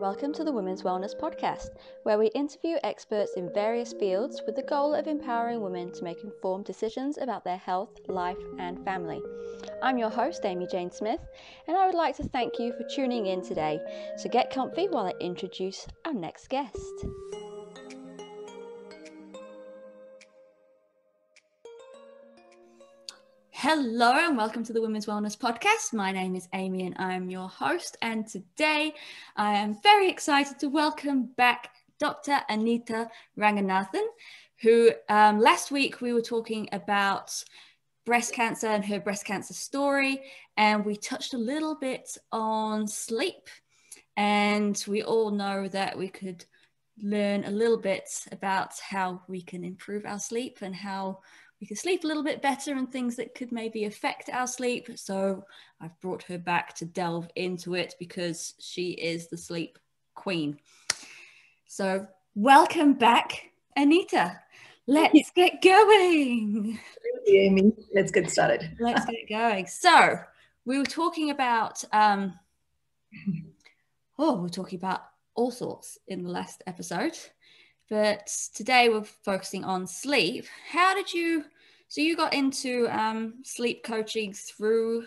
Welcome to the Women's Wellness Podcast, where we interview experts in various fields with the goal of empowering women to make informed decisions about their health, life, and family. I'm your host, Amy Jane Smith, and I would like to thank you for tuning in today. So get comfy while I introduce our next guest. Hello and welcome to the Women's Wellness Podcast. My name is Amy and I am your host. And today I am very excited to welcome back Dr. Anitha Ranganathan, who um, last week we were talking about breast cancer and her breast cancer story. And we touched a little bit on sleep. And we all know that we could learn a little bit about how we can improve our sleep and how we can sleep a little bit better and things that could maybe affect our sleep. So I've brought her back to delve into it because she is the sleep queen. So welcome back, Anitha. Let's get going. You, Amy. Let's get started. Let's get going. So we were talking about um oh, we're talking about all sorts in the last episode but today we're focusing on sleep. How did you? So you got into um, sleep coaching through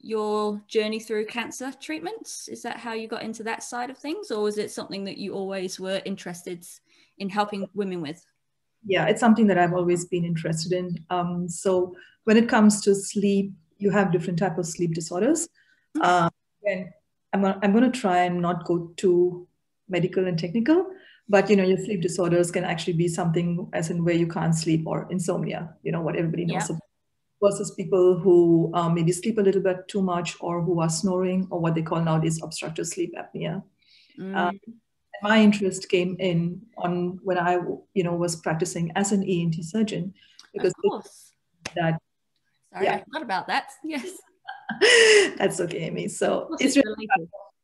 your journey through cancer treatments. Is that how you got into that side of things, or was it something that you always were interested in helping women with? Yeah, it's something that I've always been interested in. Um, so when it comes to sleep, you have different type of sleep disorders. Mm-hmm. Um, and I'm, I'm going to try and not go too medical and technical but you know your sleep disorders can actually be something as in where you can't sleep or insomnia you know what everybody knows yeah. versus people who um, maybe sleep a little bit too much or who are snoring or what they call nowadays obstructive sleep apnea mm. um, my interest came in on when i you know was practicing as an ent surgeon because that sorry yeah. i forgot about that yes that's okay amy so it's really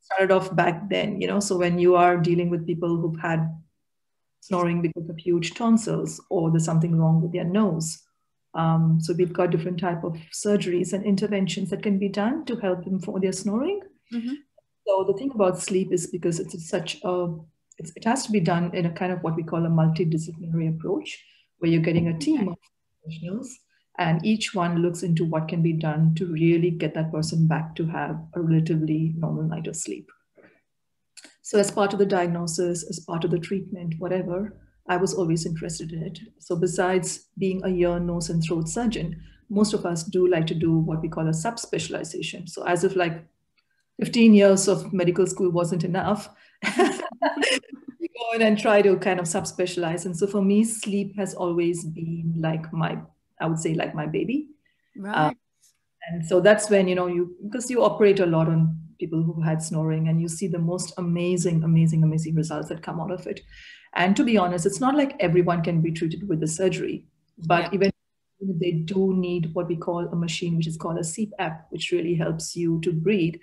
started off back then, you know. So when you are dealing with people who've had snoring because of huge tonsils or there's something wrong with their nose. Um, so we've got different type of surgeries and interventions that can be done to help them for their snoring. Mm-hmm. So the thing about sleep is because it's such a it has to be done in a kind of what we call a multidisciplinary approach, where you're getting a team of professionals and each one looks into what can be done to really get that person back to have a relatively normal night of sleep. So as part of the diagnosis, as part of the treatment, whatever, I was always interested in it. So besides being a ear, nose, and throat surgeon, most of us do like to do what we call a subspecialization. So as if like 15 years of medical school wasn't enough, go in and try to kind of subspecialize. And so for me, sleep has always been like my I would say like my baby. Right. Uh, and so that's when, you know, you, because you operate a lot on people who had snoring and you see the most amazing, amazing, amazing results that come out of it. And to be honest, it's not like everyone can be treated with the surgery, but yeah. even they do need what we call a machine, which is called a CPAP, which really helps you to breathe.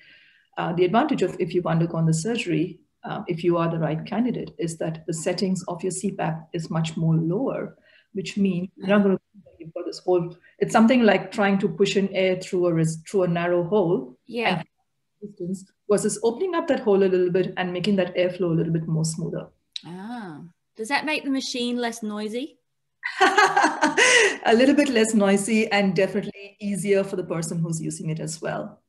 Uh, the advantage of if you've undergone the surgery, uh, if you are the right candidate, is that the settings of your CPAP is much more lower, which means you're not going to got this whole it's something like trying to push in air through a through a narrow hole. Yeah. Distance versus opening up that hole a little bit and making that airflow a little bit more smoother. Ah. Does that make the machine less noisy? A little bit less noisy and definitely easier for the person who's using it as well.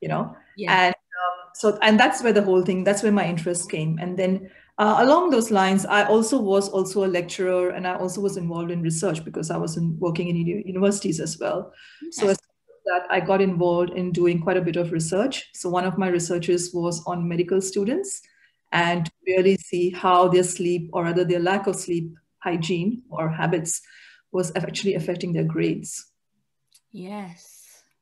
You know? Yeah. and um, so and that's where the whole thing that's where my interest came. And then uh, along those lines, I also was also a lecturer and I also was involved in research because I was in, working in universities as well. Okay. So as that I got involved in doing quite a bit of research. So one of my researches was on medical students and really see how their sleep or rather their lack of sleep hygiene or habits was actually affecting their grades. Yes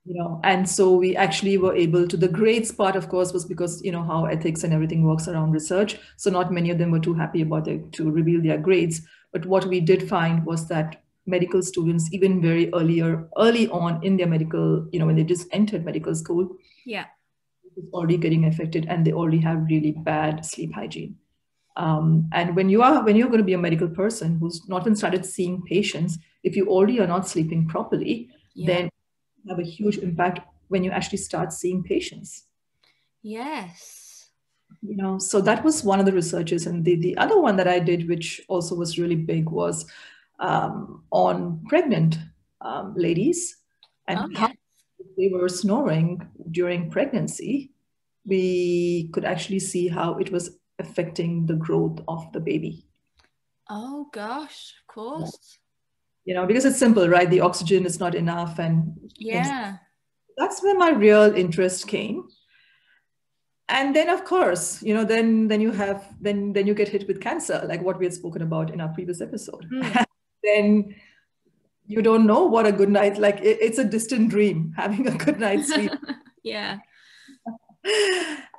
you know and so we actually were able to the grades part of course was because you know how ethics and everything works around research. So not many of them were too happy about it to reveal their grades. But what we did find was that medical students even very earlier early on in their medical you know when they just entered medical school yeah. is already getting affected and they already have really bad sleep hygiene. Um, and when you are when you're going to be a medical person who's not even started seeing patients if you already are not sleeping properly yeah. then have a huge impact when you actually start seeing patients. Yes. you know so that was one of the researches. And the, the other one that i did which also was really big was um, on pregnant um, ladies and how they were snoring during pregnancy. We could actually see how it was affecting the growth of the baby. Oh gosh of course you know because it's simple right? The oxygen is not enough and yeah. That's where my real interest came. And then of course you know then then you have then then you get hit with cancer like what we had spoken about in our previous episode. Mm. then you don't know what a good night like it, it's a distant dream having a good night's sleep. Yeah.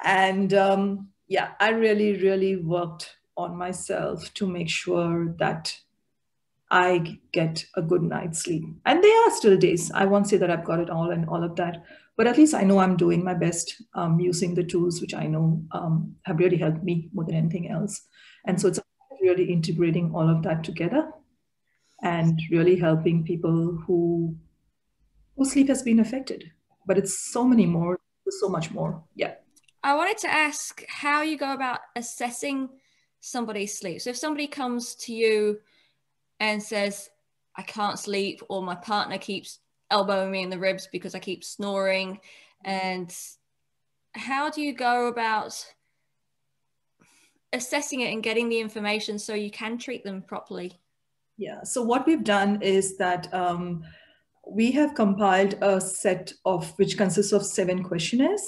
And um, yeah i really really worked on myself to make sure that i get a good night's sleep and there are still days i won't say that i've got it all and all of that but at least I know I'm doing my best um, using the tools which I know um, have really helped me more than anything else. And so it's really integrating all of that together and really helping people who whose sleep has been affected. But it's so many more, so much more. Yeah. I wanted to ask how you go about assessing somebody's sleep. So if somebody comes to you and says, I can't sleep, or my partner keeps elbowing me in the ribs because I keep snoring. And how do you go about assessing it and getting the information so you can treat them properly? Yeah, so what we've done is that um, we have compiled a set of which consists of seven questionnaires,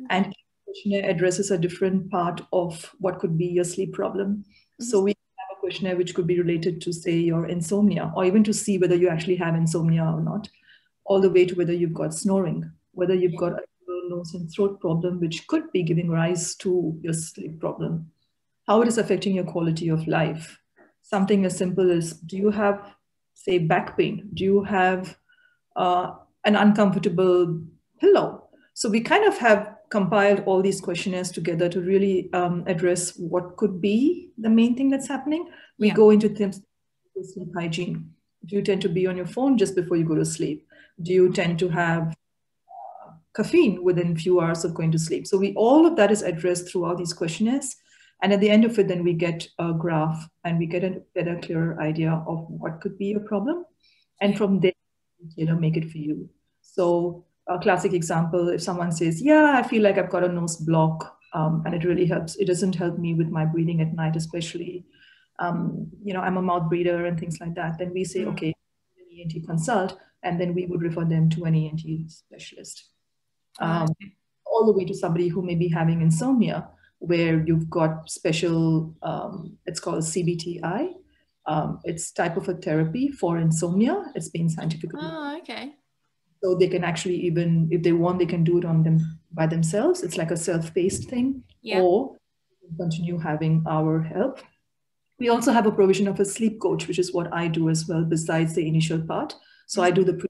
mm-hmm. and each questionnaire addresses a different part of what could be your sleep problem. Mm-hmm. So we questionnaire which could be related to, say, your insomnia, or even to see whether you actually have insomnia or not all the way to whether you've got snoring, whether you've got a nose and throat problem, which could be giving rise to your sleep problem, how it is affecting your quality of life. Something as simple as do you have, say, back pain? Do you have uh, an uncomfortable pillow? So we kind of have compiled all these questionnaires together to really um, address what could be the main thing that's happening. We yeah. go into things sleep hygiene. Do you tend to be on your phone just before you go to sleep? do you tend to have uh, caffeine within few hours of going to sleep so we all of that is addressed throughout these questionnaires and at the end of it then we get a graph and we get a better clearer idea of what could be a problem and from there you know make it for you so a classic example if someone says yeah i feel like i've got a nose block um, and it really helps it doesn't help me with my breathing at night especially um, you know i'm a mouth breather and things like that then we say mm. okay ENT consult and then we would refer them to an ENT specialist. Um, all the way to somebody who may be having insomnia, where you've got special, um, it's called CBTI. Um, it's type of a therapy for insomnia. It's been scientifically. Oh, okay. So they can actually even, if they want, they can do it on them by themselves. It's like a self-paced thing, yeah. or continue having our help. We also have a provision of a sleep coach, which is what I do as well, besides the initial part. So I do the pre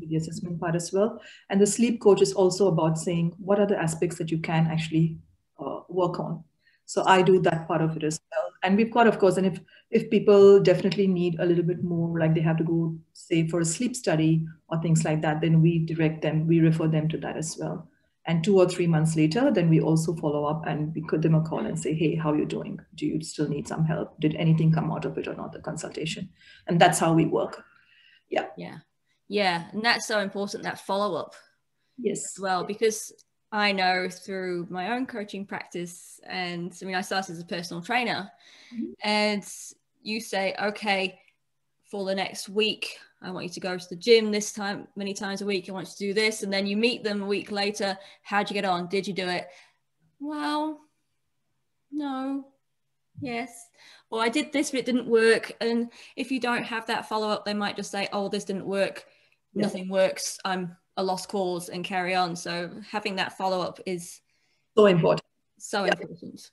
the assessment part as well. And the sleep coach is also about saying what are the aspects that you can actually uh, work on. So I do that part of it as well. And we've got, of course, and if if people definitely need a little bit more, like they have to go, say, for a sleep study or things like that, then we direct them, we refer them to that as well. And two or three months later, then we also follow up and we give them a call and say, hey, how are you doing? Do you still need some help? Did anything come out of it or not, the consultation? And that's how we work. Yeah. Yeah. Yeah. And that's so important, that follow up. Yes. As well, because I know through my own coaching practice, and I mean, I started as a personal trainer, mm-hmm. and you say, okay, for the next week, I want you to go to the gym this time, many times a week. I want you to do this. And then you meet them a week later. How'd you get on? Did you do it? Well, no. Yes. Well, I did this, but it didn't work. And if you don't have that follow up, they might just say, oh, this didn't work. Yeah. Nothing works. I'm a lost cause and carry on. So having that follow up is so important. So yeah. important.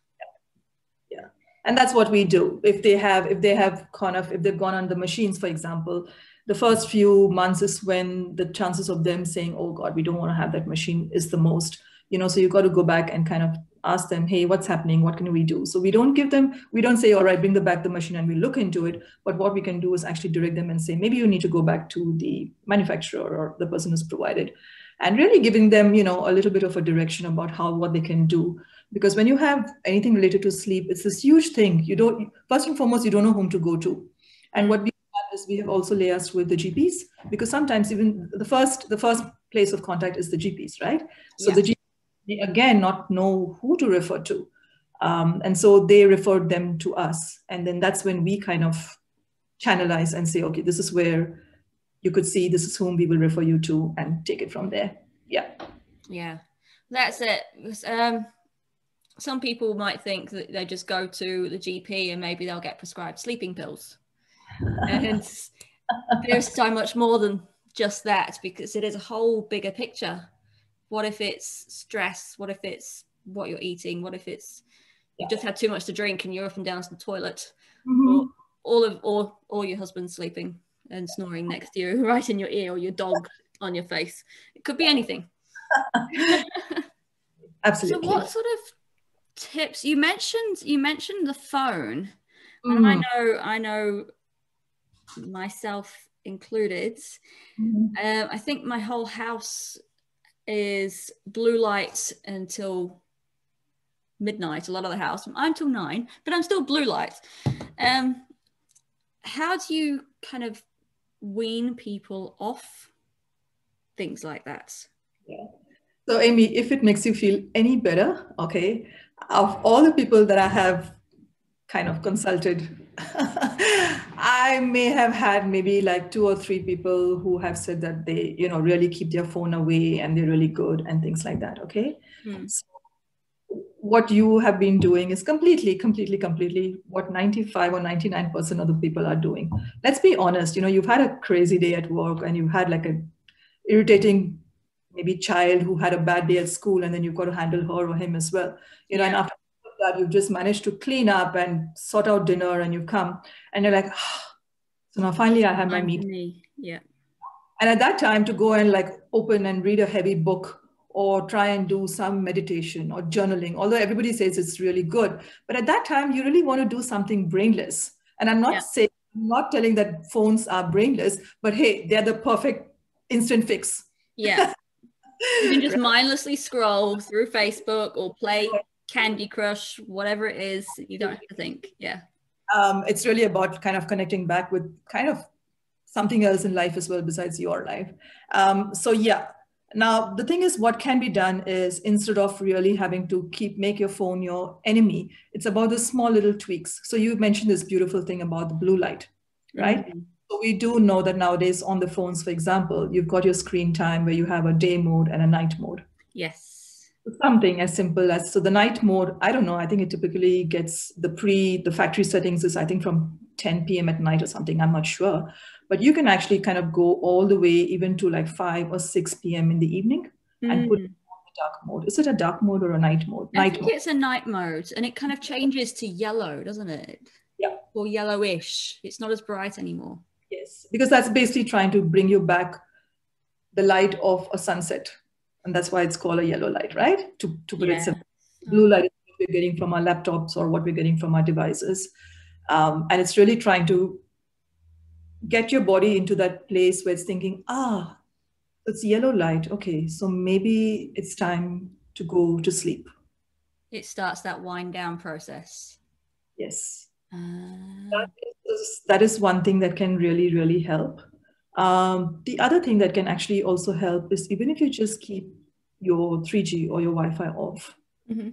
Yeah. yeah. And that's what we do. If they have, if they have kind of, if they've gone on the machines, for example, the first few months is when the chances of them saying, oh God, we don't want to have that machine is the most, you know, so you've got to go back and kind of ask them, hey, what's happening? What can we do? So we don't give them, we don't say, all right, bring the back the machine and we look into it. But what we can do is actually direct them and say, maybe you need to go back to the manufacturer or the person who's provided and really giving them, you know, a little bit of a direction about how, what they can do. because when you have anything related to sleep, it's this huge thing. You don't first and foremost you don't know whom to go to, and what we have is we have also liaised with the GPs because sometimes even the first the first place of contact is the GPs, right? So yeah. the GPs again not know who to refer to, um, and so they referred them to us, and then that's when we kind of channelize and say, okay, this is where you could see this is whom we will refer you to and take it from there. Yeah. Yeah, that's it. Um, some people might think that they just go to the GP and maybe they'll get prescribed sleeping pills. and there's so much more than just that because it is a whole bigger picture. What if it's stress? What if it's what you're eating? What if it's you've just had too much to drink and you're up and down to the toilet? Mm-hmm. all of or or your husband's sleeping and snoring next to you, right in your ear, or your dog on your face. It could be anything. Absolutely. So, what sort of tips you mentioned? You mentioned the phone, mm. and I mm. know, I know, myself included. Mm. Um, I think my whole house is blue light until midnight. A lot of the house. I'm till nine, but I'm still blue light. Um, how do you kind of wean people off things like that. Yeah. So, Amy, if it makes you feel any better, okay, of all the people that I have kind of consulted, I may have had maybe like two or three people who have said that they, you know, really keep their phone away and they're really good and things like that. Okay. Hmm. So what you have been doing is completely, completely, completely what 95 or 99% of the people are doing. Let's be honest, you know, you've had a crazy day at work and you've had like a irritating maybe child who had a bad day at school and then you've got to handle her or him as well. You know, and after that you've just managed to clean up and sort out dinner and you've come and you're like, oh, so now finally I have my meeting. Yeah. And at that time to go and like open and read a heavy book or try and do some meditation or journaling, although everybody says it's really good. But at that time, you really want to do something brainless. And I'm not yeah. saying, I'm not telling that phones are brainless, but hey, they're the perfect instant fix. Yeah. you can just mindlessly scroll through Facebook or play Candy Crush, whatever it is. You don't have to think. Yeah. Um, it's really about kind of connecting back with kind of something else in life as well besides your life. Um, so yeah, now, the thing is, what can be done is instead of really having to keep make your phone your enemy, it's about the small little tweaks. So you mentioned this beautiful thing about the blue light, right? Mm-hmm. So we do know that nowadays on the phones, for example, you've got your screen time where you have a day mode and a night mode. Yes. Something as simple as so the night mode, I don't know, I think it typically gets the pre the factory settings is I think from 10 p.m. at night or something, I'm not sure but you can actually kind of go all the way even to like 5 or 6 p.m. in the evening mm. and put mm. it on the dark mode. Is it a dark mode or a night mode? I think mode. it's a night mode and it kind of changes to yellow, doesn't it? Yeah. Or yellowish. It's not as bright anymore. Yes, because that's basically trying to bring you back the light of a sunset. And that's why it's called a yellow light, right? To, to put yeah. it simple. Blue light is what we're getting from our laptops or what we're getting from our devices. Um, and it's really trying to get your body into that place where it's thinking, ah, it's yellow light. Okay, so maybe it's time to go to sleep. It starts that wind down process. Yes. Uh... That, is, that is one thing that can really, really help. Um, the other thing that can actually also help is even if you just keep your 3G or your Wi Fi off, mm-hmm.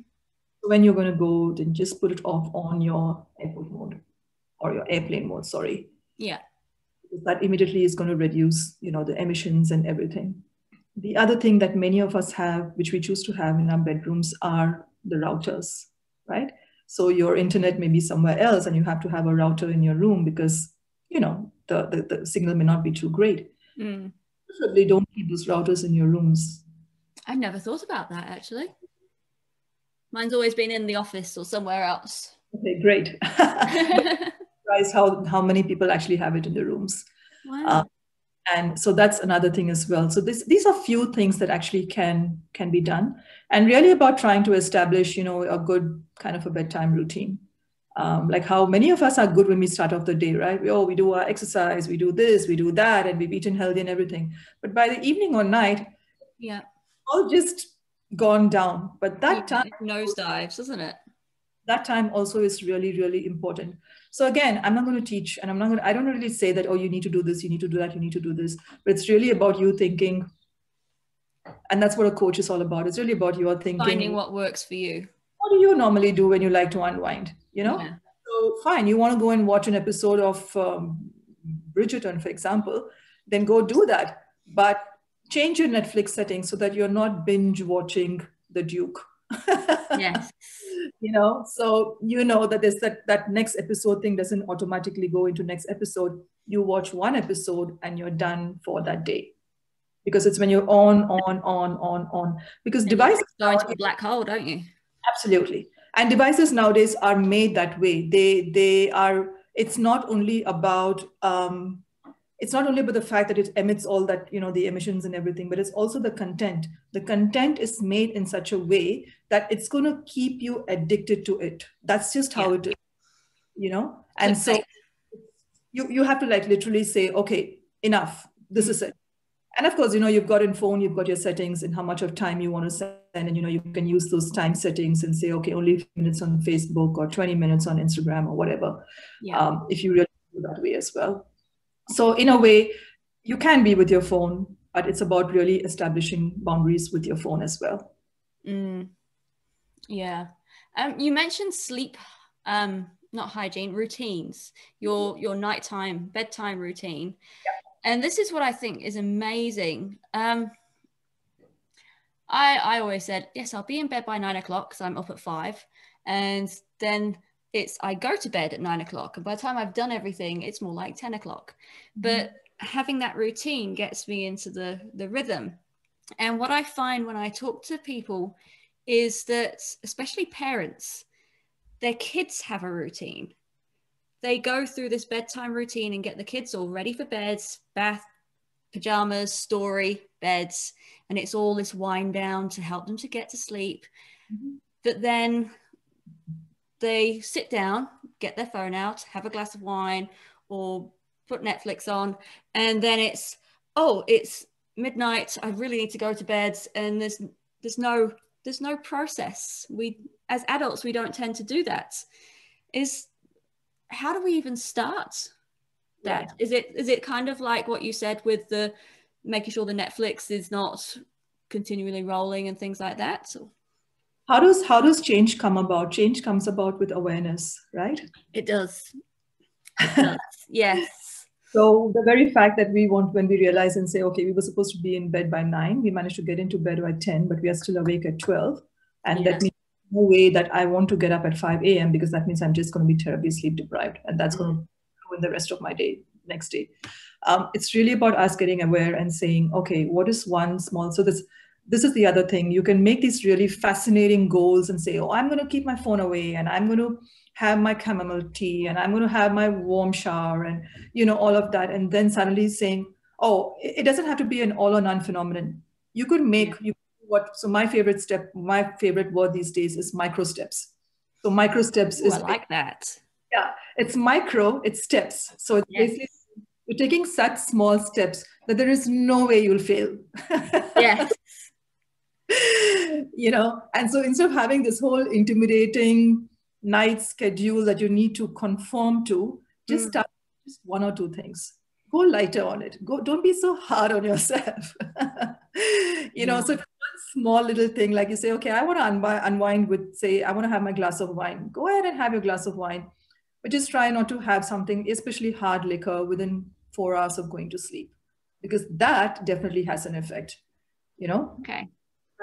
when you're going to go, then just put it off on your airport mode or your airplane mode, sorry. Yeah that immediately is going to reduce you know the emissions and everything the other thing that many of us have which we choose to have in our bedrooms are the routers right so your internet may be somewhere else and you have to have a router in your room because you know the, the, the signal may not be too great mm. Preferably don't keep those routers in your rooms I've never thought about that actually mine's always been in the office or somewhere else okay great surprised how, how many people actually have it in their rooms. Wow. Uh, and so that's another thing as well. So this, these are few things that actually can can be done, and really about trying to establish, you know, a good kind of a bedtime routine. Um, like how many of us are good when we start off the day, right? We, oh, we do our exercise, we do this, we do that, and we've eaten healthy and everything. But by the evening or night, yeah, all just gone down. But that yeah, time nosedives, isn't it? That time also is really, really important. So again, I'm not going to teach and I'm not going to, I don't really say that, oh, you need to do this, you need to do that, you need to do this. But it's really about you thinking, and that's what a coach is all about. It's really about your thinking. Finding what works for you. What do you normally do when you like to unwind? You know? Yeah. So fine, you want to go and watch an episode of um, Bridgerton, for example, then go do that. But change your Netflix settings so that you're not binge watching The Duke. yes. You know, so you know that there's that that next episode thing doesn't automatically go into next episode. You watch one episode and you're done for that day. Because it's when you're on, on, on, on, on. Because and devices go into a black hole, don't you? Absolutely. And devices nowadays are made that way. They they are. It's not only about um, it's not only about the fact that it emits all that you know the emissions and everything but it's also the content the content is made in such a way that it's going to keep you addicted to it that's just how yeah. it is you know and so you you have to like literally say okay enough this is it and of course you know you've got in phone you've got your settings and how much of time you want to send and you know you can use those time settings and say okay only minutes on facebook or 20 minutes on instagram or whatever yeah. um, if you really do that way as well so in a way, you can be with your phone, but it's about really establishing boundaries with your phone as well. Mm. Yeah. Um, you mentioned sleep, um, not hygiene, routines, your your nighttime, bedtime routine. Yeah. And this is what I think is amazing. Um, I, I always said, yes, I'll be in bed by nine o'clock because I'm up at five. And then it's I go to bed at nine o'clock, and by the time I've done everything, it's more like ten o'clock. Mm-hmm. But having that routine gets me into the the rhythm. And what I find when I talk to people is that, especially parents, their kids have a routine. They go through this bedtime routine and get the kids all ready for beds, bath, pajamas, story, beds, and it's all this wind down to help them to get to sleep. Mm-hmm. But then they sit down, get their phone out, have a glass of wine, or put Netflix on, and then it's oh, it's midnight. I really need to go to bed, and there's there's no there's no process. We as adults we don't tend to do that. Is how do we even start that? Yeah. Is it is it kind of like what you said with the making sure the Netflix is not continually rolling and things like that? So how does how does change come about change comes about with awareness right it does, it does. yes so the very fact that we want when we realize and say okay we were supposed to be in bed by 9 we managed to get into bed by 10 but we are still awake at 12 and yes. that means no way that i want to get up at 5 a.m because that means i'm just going to be terribly sleep deprived and that's mm-hmm. going to ruin the rest of my day next day. Um, it's really about us getting aware and saying okay what is one small so this this is the other thing. You can make these really fascinating goals and say oh i'm going to keep my phone away and i'm going to have my chamomile tea and i'm going to have my warm shower and you know all of that. And then suddenly saying oh it doesn't have to be an all or none phenomenon. You could make you what so my favorite step my favorite word these days is micro steps. So micro steps Ooh, is I like that. Yeah it's micro it's steps. So it's yes. basically you're taking such small steps that there is no way you'll fail. Yes. You know and so instead of having this whole intimidating night schedule that you need to conform to just mm. start just one or two things. Go lighter on it. Go don't be so hard on yourself. You know mm. so one small little thing like you say okay i want to unwind, unwind with say i want to have my glass of wine. Go ahead and have your glass of wine but just try not to have something especially hard liquor within four hours of going to sleep. Because that definitely has an effect you know? Okay.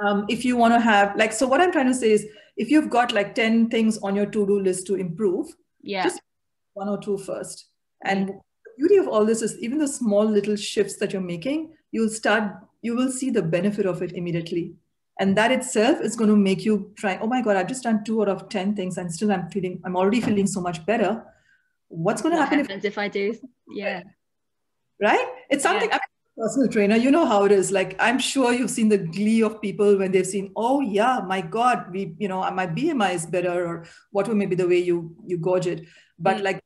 Um, if you want to have like so what i'm trying to say is if you've got like 10 things on your to-do list to improve yeah. just one or two first. And the beauty of all this is even the small little shifts that you're making you'll start you will see the benefit of it immediately and that itself is going to make you try oh my god i've just done two out of 10 things and still i'm feeling i'm already feeling so much better. What's going to happen if, if i do? Yeah. Right? It's something yeah. I mean, personal trainer. You know how it is. Like i'm sure you've seen the glee of people when they've seen oh yeah my god we you know my bmi is better or whatever may be the way you you gauge it. But mm. like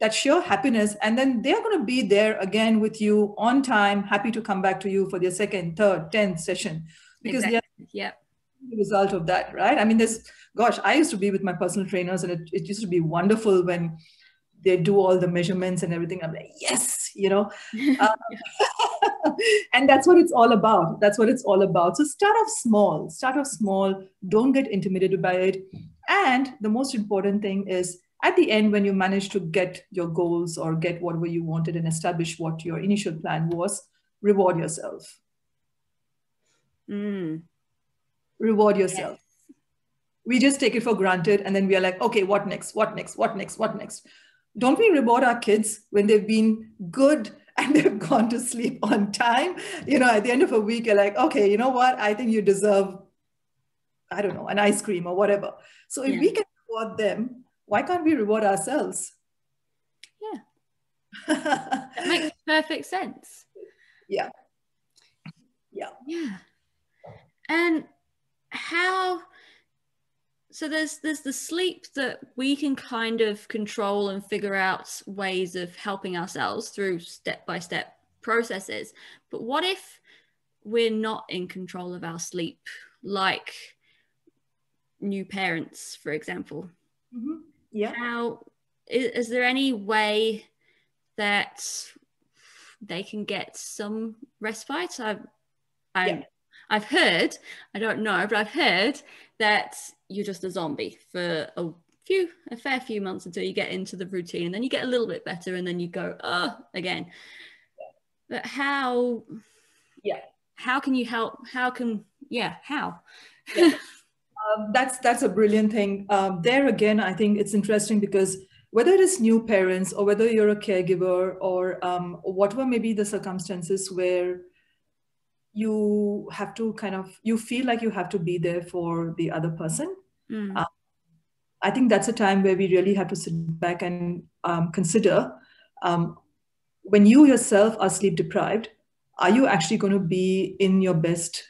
that sheer happiness and then they're going to be there again with you on time happy to come back to you for their second third tenth session. Because exactly. Yeah the result of that, right? I mean, there's, gosh, I used to be with my personal trainers and it, it used to be wonderful when they do all the measurements and everything. I'm like, yes, you know. Um, and that's what it's all about. That's what it's all about. So start off small, start off small. Don't get intimidated by it. And the most important thing is at the end, when you manage to get your goals or get whatever you wanted and establish what your initial plan was, reward yourself. Mm. Reward yourself. Yes. We just take it for granted and then we are like, okay, what next? What next? What next? What next? Don't we reward our kids when they've been good and they've gone to sleep on time? You know, at the end of a week, you're like, okay, you know what? I think you deserve, I don't know, an ice cream or whatever. So if yeah. we can reward them, why can't we reward ourselves? Yeah. that makes perfect sense. Yeah. Yeah. Yeah. And how so there's there's the sleep that we can kind of control and figure out ways of helping ourselves through step by step processes but what if we're not in control of our sleep like new parents for example mm-hmm. yeah how is, is there any way that they can get some respite i've i yeah. I've heard, I don't know, but I've heard that you're just a zombie for a few, a fair few months until you get into the routine, and then you get a little bit better, and then you go, oh, again. But how? Yeah. How can you help? How can? Yeah. How? Yeah. um, that's that's a brilliant thing. Um, there again, I think it's interesting because whether it is new parents or whether you're a caregiver or um, whatever may be the circumstances where you have to kind of you feel like you have to be there for the other person. Mm. um, i think that's a time where we really have to sit back and um, consider um, when you yourself are sleep deprived are you actually going to be in your best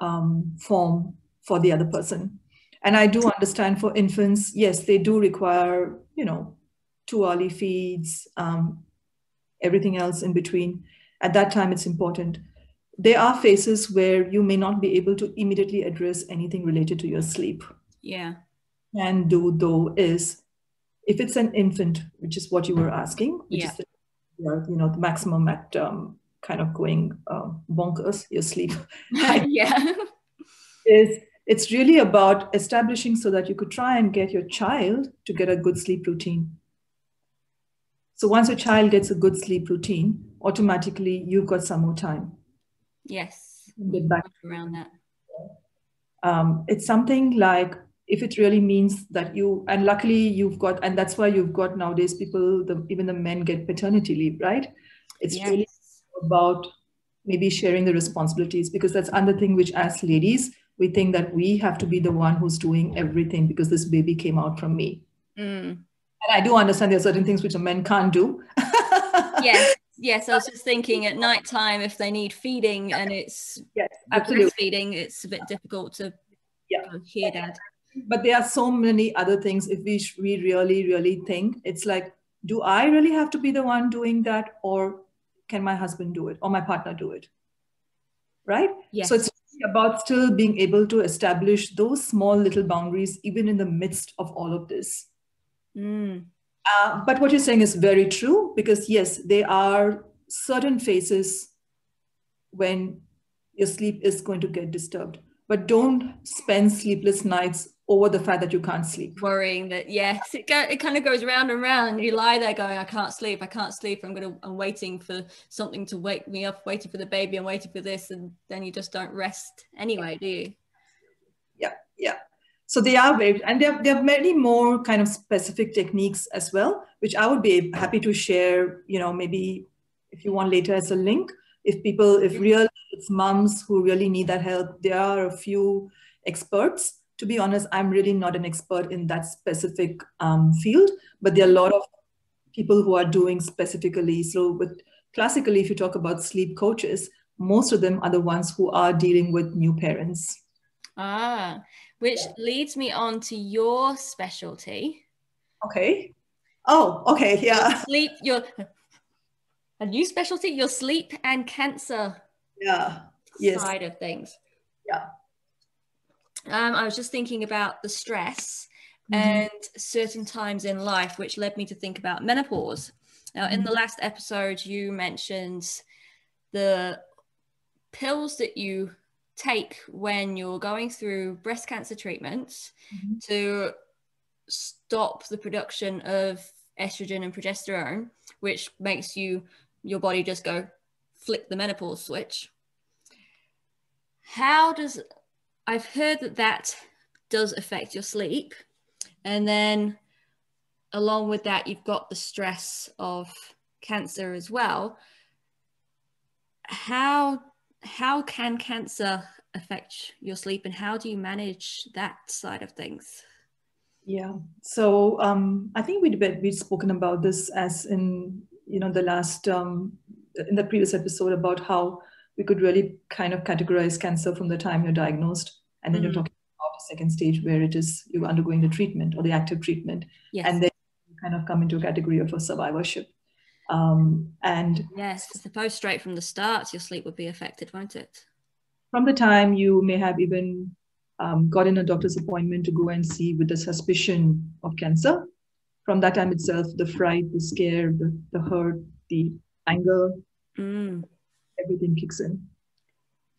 um, form for the other person? And i do understand for infants yes they do require you know two early feeds um, everything else in between. At that time it's important there are phases where you may not be able to immediately address anything related to your sleep. Yeah. And do though is if it's an infant, which is what you were asking, which yeah. is the, you know the maximum at um, kind of going um, bonkers, your sleep. yeah. is it's really about establishing so that you could try and get your child to get a good sleep routine. So once your child gets a good sleep routine, automatically you've got some more time Yes. Get back around that. Um, it's something like if it really means that you and luckily you've got and that's why you've got nowadays people the, even the men get paternity leave right it's yes. really about maybe sharing the responsibilities because that's another thing which as ladies we think that we have to be the one who's doing everything because this baby came out from me mm. and i do understand there are certain things which a man can't do yes yes, I was just thinking at night time if they need feeding and it's yes, absolutely. feeding, it's a bit difficult to yeah. hear that. But there are so many other things. If we we really really think, it's like, do I really have to be the one doing that, or can my husband do it, or my partner do it? Right. Yes. So it's about still being able to establish those small little boundaries, even in the midst of all of this. Mm. Uh, but what you're saying is very true because, yes, there are certain phases when your sleep is going to get disturbed. But don't spend sleepless nights over the fact that you can't sleep. Worrying that yes, it go, it kind of goes round and round. You lie there going, I can't sleep, I can't sleep. I'm gonna I'm waiting for something to wake me up, waiting for the baby, I'm waiting for this, and then you just don't rest anyway, do you? Yeah, yeah. So they are very, and there, there are many more kind of specific techniques as well, which I would be happy to share, you know, maybe if you want later as a link. If people, if real, it's moms who really need that help, there are a few experts. To be honest, I'm really not an expert in that specific um, field, but there are a lot of people who are doing specifically. So with classically, if you talk about sleep coaches, most of them are the ones who are dealing with new parents. Ah, which leads me on to your specialty. Okay. Oh, okay. Yeah. Your sleep, your a new specialty, your sleep and cancer yeah. yes. side of things. Yeah. um, I was just thinking about the stress mm-hmm. and certain times in life, which led me to think about menopause. Now, in the mm-hmm. last episode, you mentioned the pills that you take when you're going through breast cancer treatments mm-hmm. to stop the production of estrogen and progesterone, which makes you your body just go flick the menopause switch. How does I've heard that that does affect your sleep, and then along with that, you've got the stress of cancer as well. How how can cancer affect your sleep, and how do you manage that side of things? Yeah. So um, I think we'd we'd spoken about this as in you know the last um, in the previous episode about how we could really kind of categorize cancer from the time you're diagnosed, and then mm-hmm. you're talking about a second stage where it is you're undergoing the treatment or the active treatment, yes. and then you kind of come into a category of a survivorship. Um, and yes, I suppose straight from the start, your sleep would be affected, won't it? From the time you may have even um, got in a doctor's appointment to go and see with the suspicion of cancer. From that time itself, the fright, the scare, the, the hurt, the anger, mm. everything kicks in.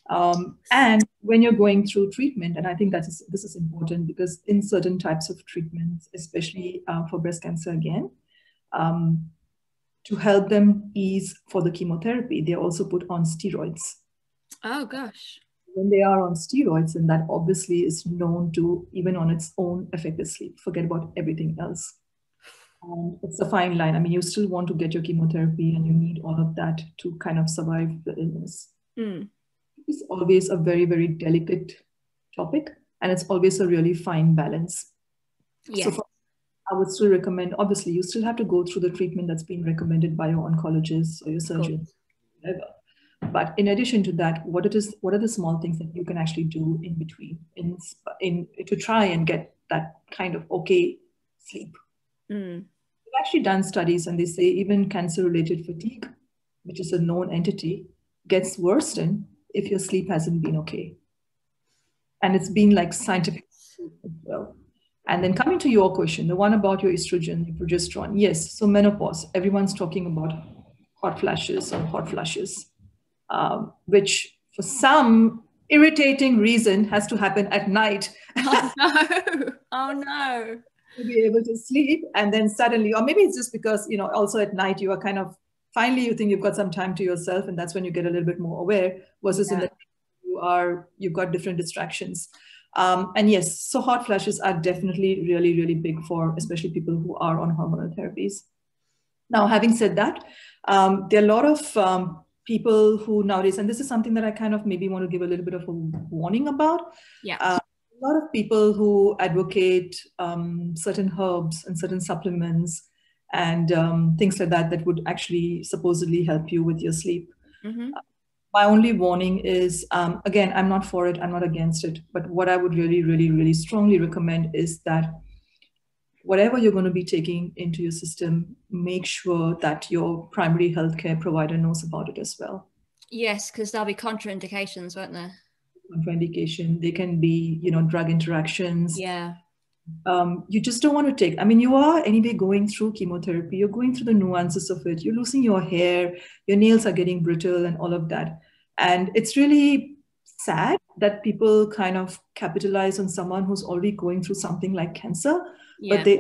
Um, and when you're going through treatment, and I think that is, this is important because in certain types of treatments, especially uh, for breast cancer again, um, to help them ease for the chemotherapy, they also put on steroids. Oh gosh when they are on steroids, and that obviously is known to, even on its own, affect the sleep. Forget about everything else. And it's a fine line. I mean, you still want to get your chemotherapy and you need all of that to kind of survive the illness. Mm. It's always a very, very delicate topic, and it's always a really fine balance. Yeah. So for, I would still recommend, obviously, you still have to go through the treatment that's been recommended by your oncologist or your surgeon, cool. whatever but in addition to that, what it is, what are the small things that you can actually do in between, in in to try and get that kind of okay sleep? Mm. We've actually done studies, and they say even cancer-related fatigue, which is a known entity, gets worsened if your sleep hasn't been okay. And it's been like scientific as well. And then coming to your question, the one about your estrogen, your progesterone. Yes, so menopause. Everyone's talking about hot flashes or hot flushes um, which for some irritating reason has to happen at night. Oh no! Oh no! to be able to sleep, and then suddenly, or maybe it's just because you know, also at night you are kind of finally you think you've got some time to yourself, and that's when you get a little bit more aware. Versus yeah. in the you are you've got different distractions. Um, and yes, so hot flashes are definitely really, really big for especially people who are on hormonal therapies. Now, having said that, um, there are a lot of um, people who nowadays, and this is something that I kind of maybe want to give a little bit of a warning about. Yeah. Uh, a lot of people who advocate um, certain herbs and certain supplements and um, things like that that would actually supposedly help you with your sleep. Mm-hmm. Uh, my only warning is um, again, I'm not for it, I'm not against it, but what I would really, really, really strongly recommend is that whatever you're going to be taking into your system, make sure that your primary healthcare provider knows about it as well. Yes, because there'll be contraindications, won't there? Contraindication. They can be, you know, drug interactions. Yeah. Um, you just don't want to take. I mean, you are anyway going through chemotherapy. You're going through the nuances of it. You're losing your hair. Your nails are getting brittle, and all of that. And it's really sad that people kind of capitalize on someone who's already going through something like cancer yeah. but there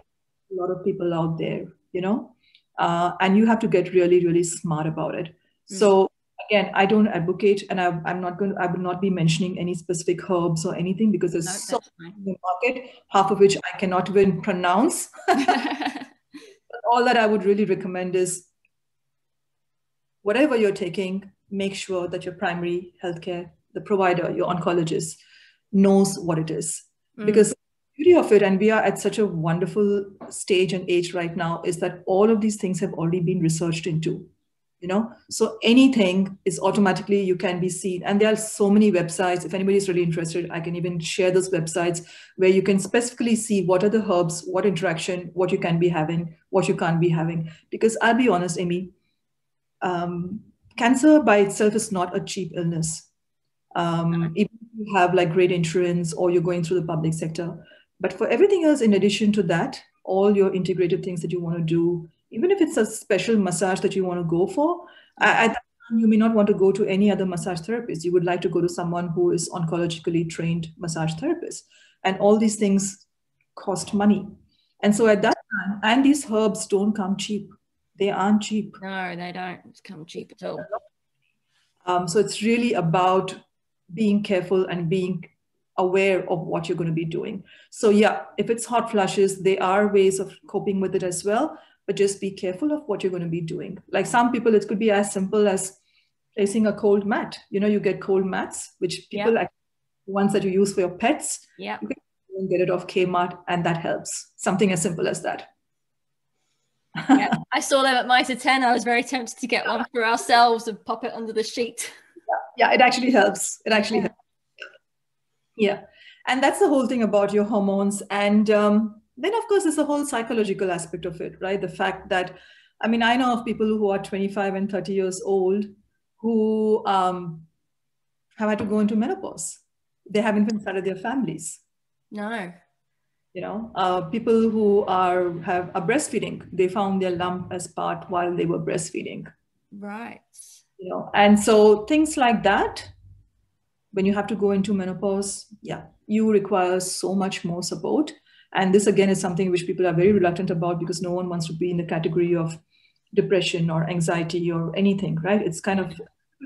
a lot of people out there you know uh, and you have to get really really smart about it mm. so again i don't advocate and I, am not going to, i will not be mentioning any specific herbs or anything because there's no, so many in the market half of which i cannot even pronounce. All that i would really recommend is whatever you're taking make sure that your primary healthcare the provider your oncologist knows what it is. Mm. because beauty of it and we are at such a wonderful stage and age right now is that all of these things have already been researched into you know? So anything is automatically you can be seen. And there are so many websites. If anybody is really interested i can even share those websites where you can specifically see what are the herbs what interaction what you can be having what you can't be having. Because i'll be honest amy um, cancer by itself is not a cheap illness. Um, if you have like great insurance or you're going through the public sector. But for everything else, in addition to that, all your integrated things that you want to do, even if it's a special massage that you want to go for, at that time you may not want to go to any other massage therapist. You would like to go to someone who is oncologically trained massage therapist. And all these things cost money. And so at that time, and these herbs don't come cheap. They aren't cheap. No, they don't come cheap at all. Um, so it's really about being careful and being aware of what you're going to be doing. So yeah, if it's hot flushes, there are ways of coping with it as well, but just be careful of what you're going to be doing. Like some people, it could be as simple as placing a cold mat. You know, you get cold mats, which people like ones that you use for your pets. Yeah. You can get it off Kmart and that helps. Something as simple as that. yeah, I saw them at Mitre 10. I was very tempted to get one for ourselves and pop it under the sheet. Yeah, it actually helps. It actually yeah. helps. Yeah. And that's the whole thing about your hormones. And um, then, of course, there's the whole psychological aspect of it, right? The fact that, I mean, I know of people who are 25 and 30 years old who um, have had to go into menopause. They haven't even started their families. No you know uh, people who are have are breastfeeding they found their lump as part while they were breastfeeding right you know and so things like that when you have to go into menopause yeah you require so much more support and this again is something which people are very reluctant about because no one wants to be in the category of depression or anxiety or anything right it's kind of,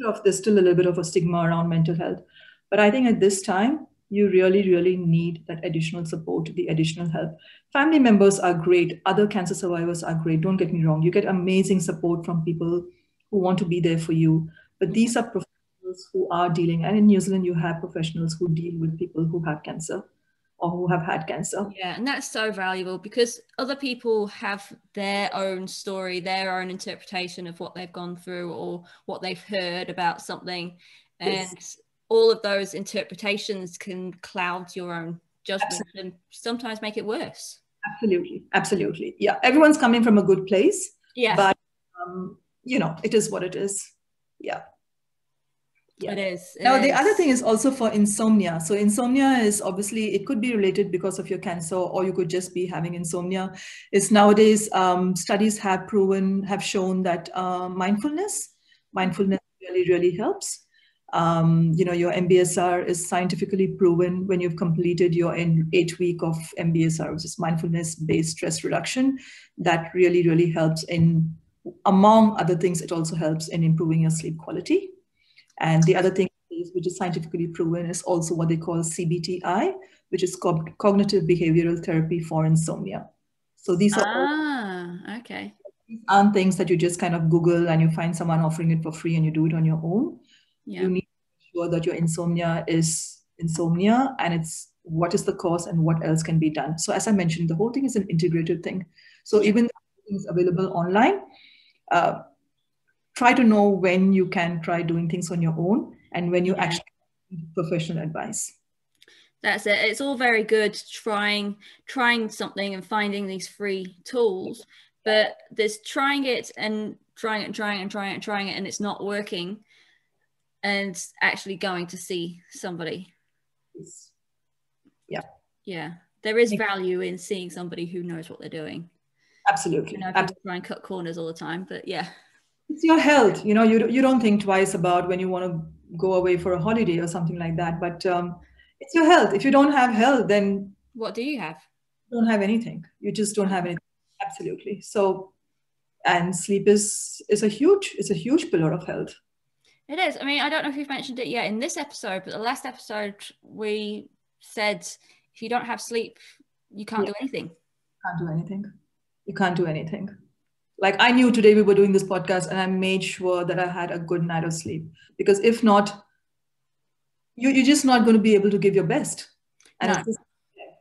of there's still a little bit of a stigma around mental health but i think at this time you really, really need that additional support, the additional help. Family members are great. Other cancer survivors are great. Don't get me wrong. You get amazing support from people who want to be there for you. But these are professionals who are dealing, and in New Zealand, you have professionals who deal with people who have cancer or who have had cancer. Yeah, and that's so valuable because other people have their own story, their own interpretation of what they've gone through or what they've heard about something. And yes all of those interpretations can cloud your own judgment absolutely. and sometimes make it worse. Absolutely, absolutely. Yeah, everyone's coming from a good place. Yeah, but um, you know, it is what it is. Yeah. Yeah. It is. It now, is. the other thing is also for insomnia. So, insomnia is obviously, it could be related because of your cancer, or you could just be having insomnia. It's nowadays, um, studies have proven, have shown that uh, mindfulness, mindfulness really, really helps. Um, you know, your MBSR is scientifically proven when you've completed your eight week of MBSR, which is mindfulness based stress reduction. That really, really helps in, among other things, it also helps in improving your sleep quality. And the other thing is, which is scientifically proven is also what they call CBTI, which is co- cognitive behavioral therapy for insomnia. So these are ah, all, okay. These aren't things that you just kind of Google and you find someone offering it for free and you do it on your own yeah. you need to make sure that your insomnia is insomnia and it's what is the cause and what else can be done. So as I mentioned, the whole thing is an integrated thing. So even things available online, uh, try to know when you can try doing things on your own and when you yeah. actually need professional advice. That's it. It's all very good trying trying something and finding these free tools, but there's trying it and trying it and trying it and trying it and trying it and it's not working and actually going to see somebody. Yeah. Yeah. There is value in seeing somebody who knows what they're doing. Absolutely. You know, people Absolutely. try and cut corners all the time, but yeah. It's your health. You know, you, you don't think twice about when you want to go away for a holiday or something like that, but um, it's your health. If you don't have health, then what do you have? You don't have anything. You just don't have anything. Absolutely. So, and sleep is is a huge, it's a huge pillar of health. It is. I mean, I don't know if you've mentioned it yet in this episode, but the last episode we said if you don't have sleep, you can't yeah. do anything. Can't do anything. You can't do anything. Like I knew today we were doing this podcast and I made sure that I had a good night of sleep because if not, you, you're just not going to be able to give your best. And no. just,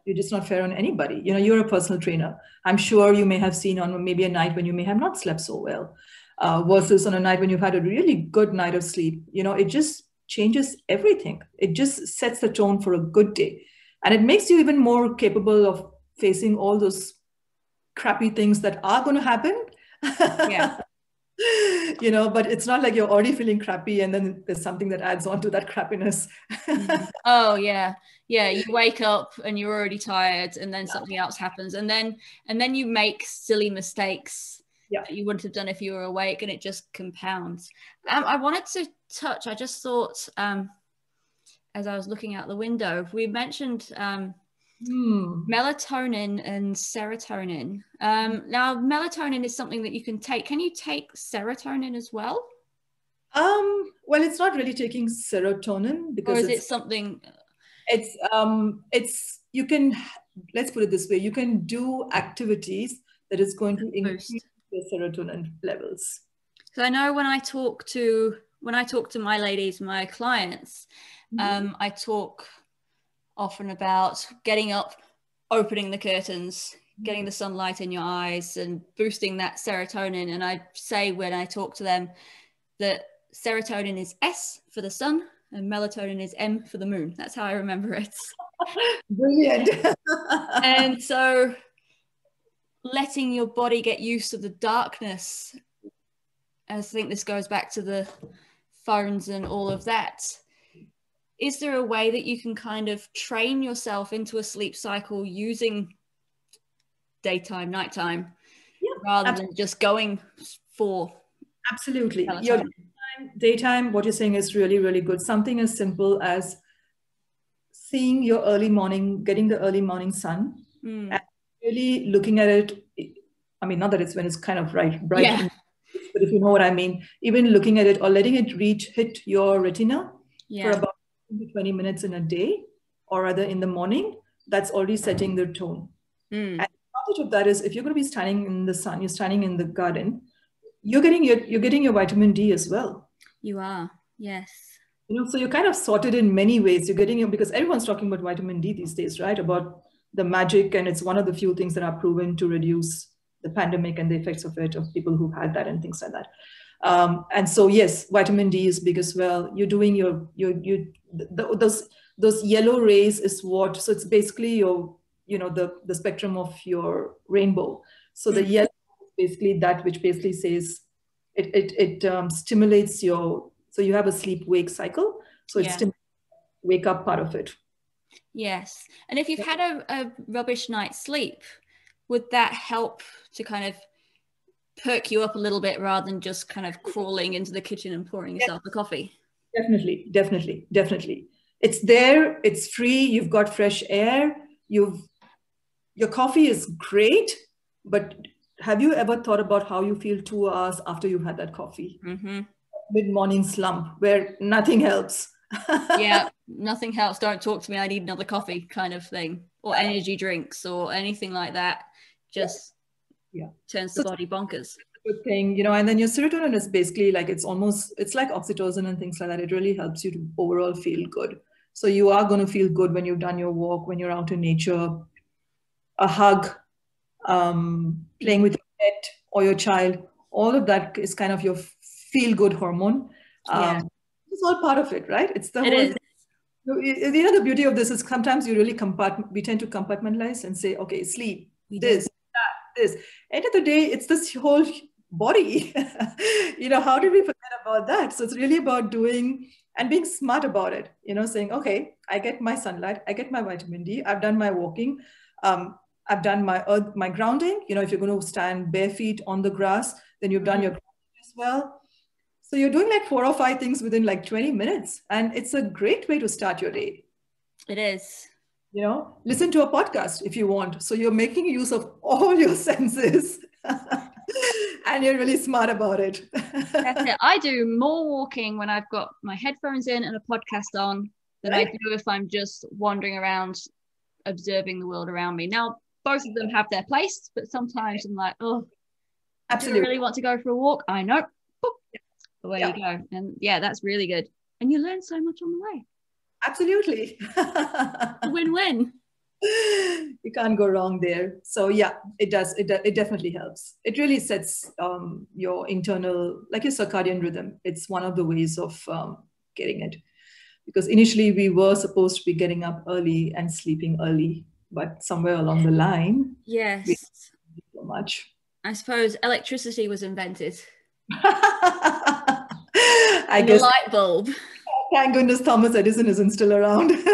you're just not fair on anybody. You know, you're a personal trainer. I'm sure you may have seen on maybe a night when you may have not slept so well uh, versus on a night when you've had a really good night of sleep. You know, it just changes everything. It just sets the tone for a good day. And it makes you even more capable of facing all those crappy things that are going to happen. Yeah. you know, but it's not like you're already feeling crappy and then there's something that adds on to that crappiness. oh yeah. Yeah. You wake up and you're already tired and then something else happens. And then and then you make silly mistakes yeah. that you wouldn't have done if you were awake and it just compounds. Um, I wanted to touch, I just thought um as I was looking out the window, we mentioned um Hmm. melatonin and serotonin. Um, now, melatonin is something that you can take. Can you take serotonin as well? Um, well, it's not really taking serotonin because or is it's, it something? it's um, it's you can let's put it this way: you can do activities that is going to increase serotonin levels. So I know when I talk to when I talk to my ladies, my clients, Mm-hmm. um, I talk often about getting up, opening the curtains, getting mm-hmm. the sunlight in your eyes, and boosting that serotonin. And I say when I talk to them that serotonin is S for the sun and melatonin is M for the moon. That's how I remember it. Brilliant. and so letting your body get used to the darkness i think this goes back to the phones and all of that is there a way that you can kind of train yourself into a sleep cycle using daytime nighttime Yeah, rather than just going for Absolutely. Your daytime, daytime, what you're saying is really, really good. Something as simple as seeing your early morning, getting the early morning sun, Mm, and really looking at it. I mean, not that it's when it's kind of bright, bright, Yeah. but if you know what I mean, even looking at it or letting it reach, hit your retina yeah for about 20 minutes in a day, or rather in the morning, that's already setting the tone. Mm, And the advantage of that is if you're going to be standing in the sun, you're standing in the garden, you're getting your you're getting your vitamin D as well. you are yes You know, so you're kind of sorted in many ways. You're getting it because everyone's talking about vitamin D these days, right? About the magic, and it's one of the few things that are proven to reduce the pandemic and the effects of it of people who've had that and things like that. Um, and so, yes, vitamin D is big as well. You're doing your your you the, those those yellow rays is what. So it's basically your you know the the spectrum of your rainbow. So the Mhm. yellow is basically that which basically says it it it um, stimulates your so you have a sleep wake cycle. So it's Yeah. stim- wake up part of it. Yes. And if you've had a, a rubbish night's sleep, would that help to kind of perk you up a little bit rather than just kind of crawling into the kitchen and pouring yourself a coffee? Definitely, definitely, definitely. It's there. It's free. You've got fresh air. You've your coffee is great, but have you ever thought about how you feel two hours after you've had that coffee? hmm Mid morning slump where nothing helps. Yeah, nothing helps. Don't talk to me. I need another coffee kind of thing, or energy drinks, or anything like that. Just Yeah. turns So- the body bonkers. good thing, you know, and then your serotonin is basically like it's almost it's like oxytocin and things like that. It really helps you to overall feel good. So you are going to feel good when you've done your walk, when you're out in nature, a hug, um, playing with your pet or your child. All of that is kind of your feel good hormone. Um, Yeah. It's all part of it, right? It's the It whole is. you know the beauty of this is sometimes you really compart we tend to compartmentalize and say okay sleep this this. End of the day it's this whole body. You know how did we forget about that? So it's really about doing and being smart about it you know saying okay i get my sunlight i get my vitamin d i've done my walking um, i've done my earth my grounding. You know if you're going to stand bare feet on the grass then you've done your grounding as well. So you're doing like four or five things within like 20 minutes and it's a great way to start your day. It is. You know listen to a podcast if you want so you're making use of all your senses and you're really smart about it That's it. I do more walking when I've got my headphones in and a podcast on than I do if I'm just wandering around observing the world around me. Now, both of them have their place, but sometimes I'm like, oh, absolutely really want to go for a walk? I know. Boop. Away Yeah. you go. And yeah, that's really good. And you learn so much on the way. Absolutely Win win. you can't go wrong there so yeah it does it, it definitely helps it really sets um, your internal like your circadian rhythm it's one of the ways of um, getting it because initially we were supposed to be getting up early and sleeping early but somewhere along the line Yes. so much I suppose electricity was invented. I guess light bulb. Thank goodness Thomas Edison isn't still around.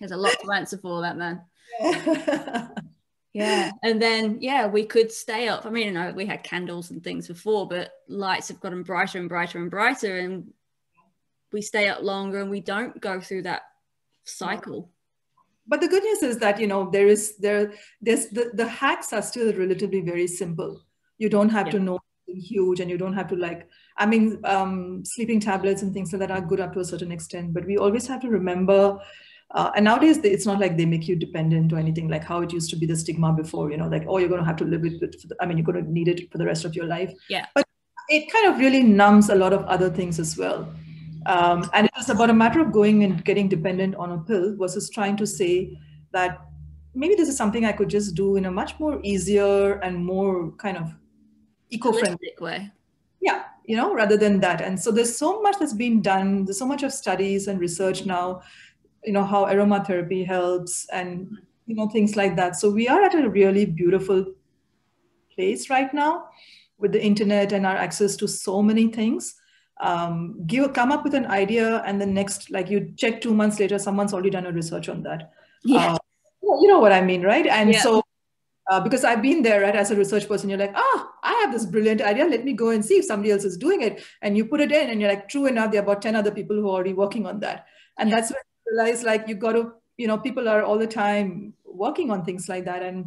There's a lot to answer for that man. yeah and then yeah we could stay up i mean you know we had candles and things before but lights have gotten brighter and brighter and brighter and we stay up longer and we don't go through that cycle but the good news is that you know there is there there's the, the hacks are still relatively very simple you don't have yeah. to know huge and you don't have to like i mean um, sleeping tablets and things like that are good up to a certain extent but we always have to remember uh, and nowadays, it's not like they make you dependent or anything like how it used to be the stigma before, you know, like, oh, you're going to have to live with it. The, I mean, you're going to need it for the rest of your life. Yeah. But it kind of really numbs a lot of other things as well. Um, and it's about a matter of going and getting dependent on a pill versus trying to say that maybe this is something I could just do in a much more easier and more kind of eco-friendly way. Yeah, you know, rather than that. And so there's so much that's been done. There's so much of studies and research now you know how aromatherapy helps and you know things like that so we are at a really beautiful place right now with the internet and our access to so many things um, give come up with an idea and the next like you check two months later someone's already done a research on that yeah. Uh, you know what i mean right and yeah. so uh, because I've been there, right? As a research person, you're like, ah, I have this brilliant idea. Let me go and see if somebody else is doing it. And you put it in, and you're like, true enough, there are about 10 other people who are already working on that. And yeah. that's when you realize like you got to you know people are all the time working on things like that and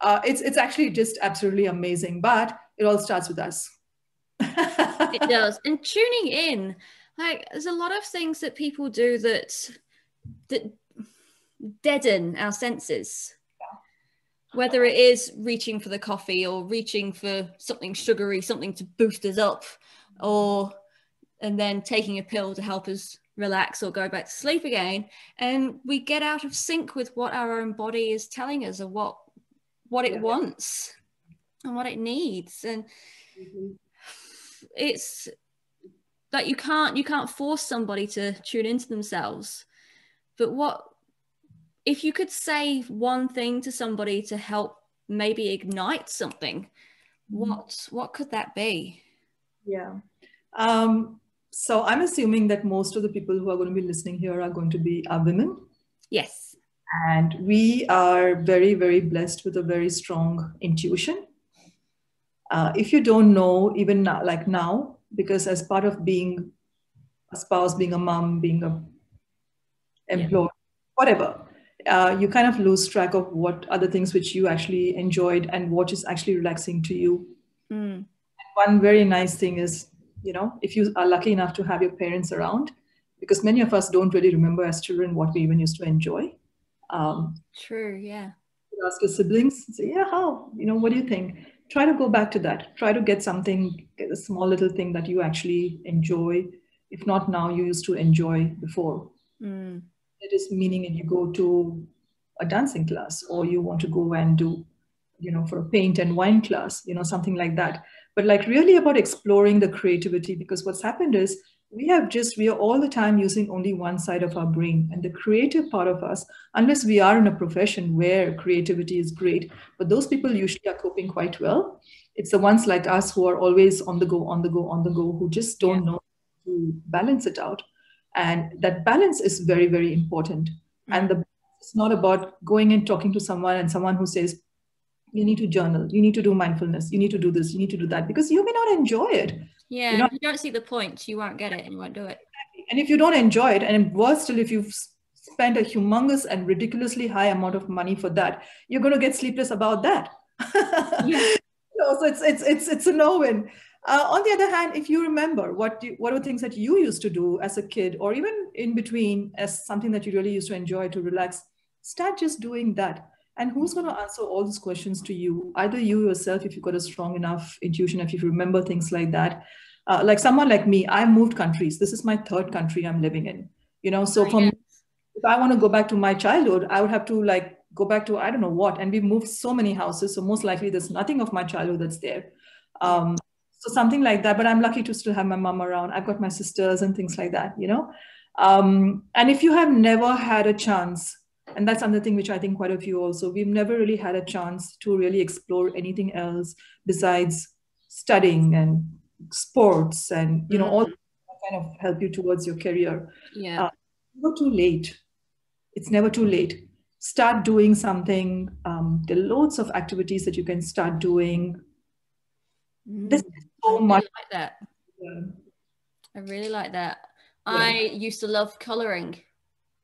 uh, it's it's actually just absolutely amazing but it all starts with us it does and tuning in like there's a lot of things that people do that that deaden our senses whether it is reaching for the coffee or reaching for something sugary something to boost us up or and then taking a pill to help us relax or go back to sleep again and we get out of sync with what our own body is telling us or what what it yeah. wants and what it needs and mm-hmm. it's that you can't you can't force somebody to tune into themselves but what if you could say one thing to somebody to help maybe ignite something mm-hmm. what what could that be yeah um so I'm assuming that most of the people who are going to be listening here are going to be are women. Yes. And we are very, very blessed with a very strong intuition. Uh, if you don't know, even now, like now, because as part of being a spouse, being a mom, being a employee, yeah. whatever, uh, you kind of lose track of what other things which you actually enjoyed and what is actually relaxing to you. Mm. One very nice thing is you know, if you are lucky enough to have your parents around, because many of us don't really remember as children what we even used to enjoy. Um, True, yeah. Ask your siblings, say, yeah, how? You know, what do you think? Try to go back to that. Try to get something, get a small little thing that you actually enjoy. If not now, you used to enjoy before. Mm. It is meaning, and you go to a dancing class, or you want to go and do, you know, for a paint and wine class, you know, something like that. But like really about exploring the creativity because what's happened is we have just we are all the time using only one side of our brain. And the creative part of us unless we are in a profession where creativity is great but those people usually are coping quite well. It's the ones like us who are always on the go on the go on the go who just don't yeah. know to balance it out and that balance is very very important. Mm-hmm. and the it's not about going and talking to someone and someone who says you need to journal. You need to do mindfulness. You need to do this. You need to do that. Because you may not enjoy it. Yeah you know? you don't see the point you won't get it and you won't do it. And if you don't enjoy it and worse still if you've spent a humongous and ridiculously high amount of money for that you're going to get sleepless about that. Yeah. so it's it's it's it's a no-win uh, on the other hand, if you remember what you, what are things that you used to do as a kid, or even in between, as something that you really used to enjoy to relax, start just doing that. And who's going to answer all these questions to you? Either you yourself, if you've got a strong enough intuition, if you remember things like that. Uh, like someone like me, I moved countries. This is my third country I'm living in. You know, so from if I want to go back to my childhood, I would have to like go back to I don't know what. And we moved so many houses, so most likely there's nothing of my childhood that's there. Um, so something like that. But I'm lucky to still have my mom around. I've got my sisters and things like that. You know, um, and if you have never had a chance and that's another thing which i think quite a few also we've never really had a chance to really explore anything else besides studying and sports and you know Mm. all kind of help you towards your career Yeah. Uh, never too late it's never too late start doing something um, there are loads of activities that you can start doing this Mm. Is I so really much like that. um, I really like that. Yeah. I used to love coloring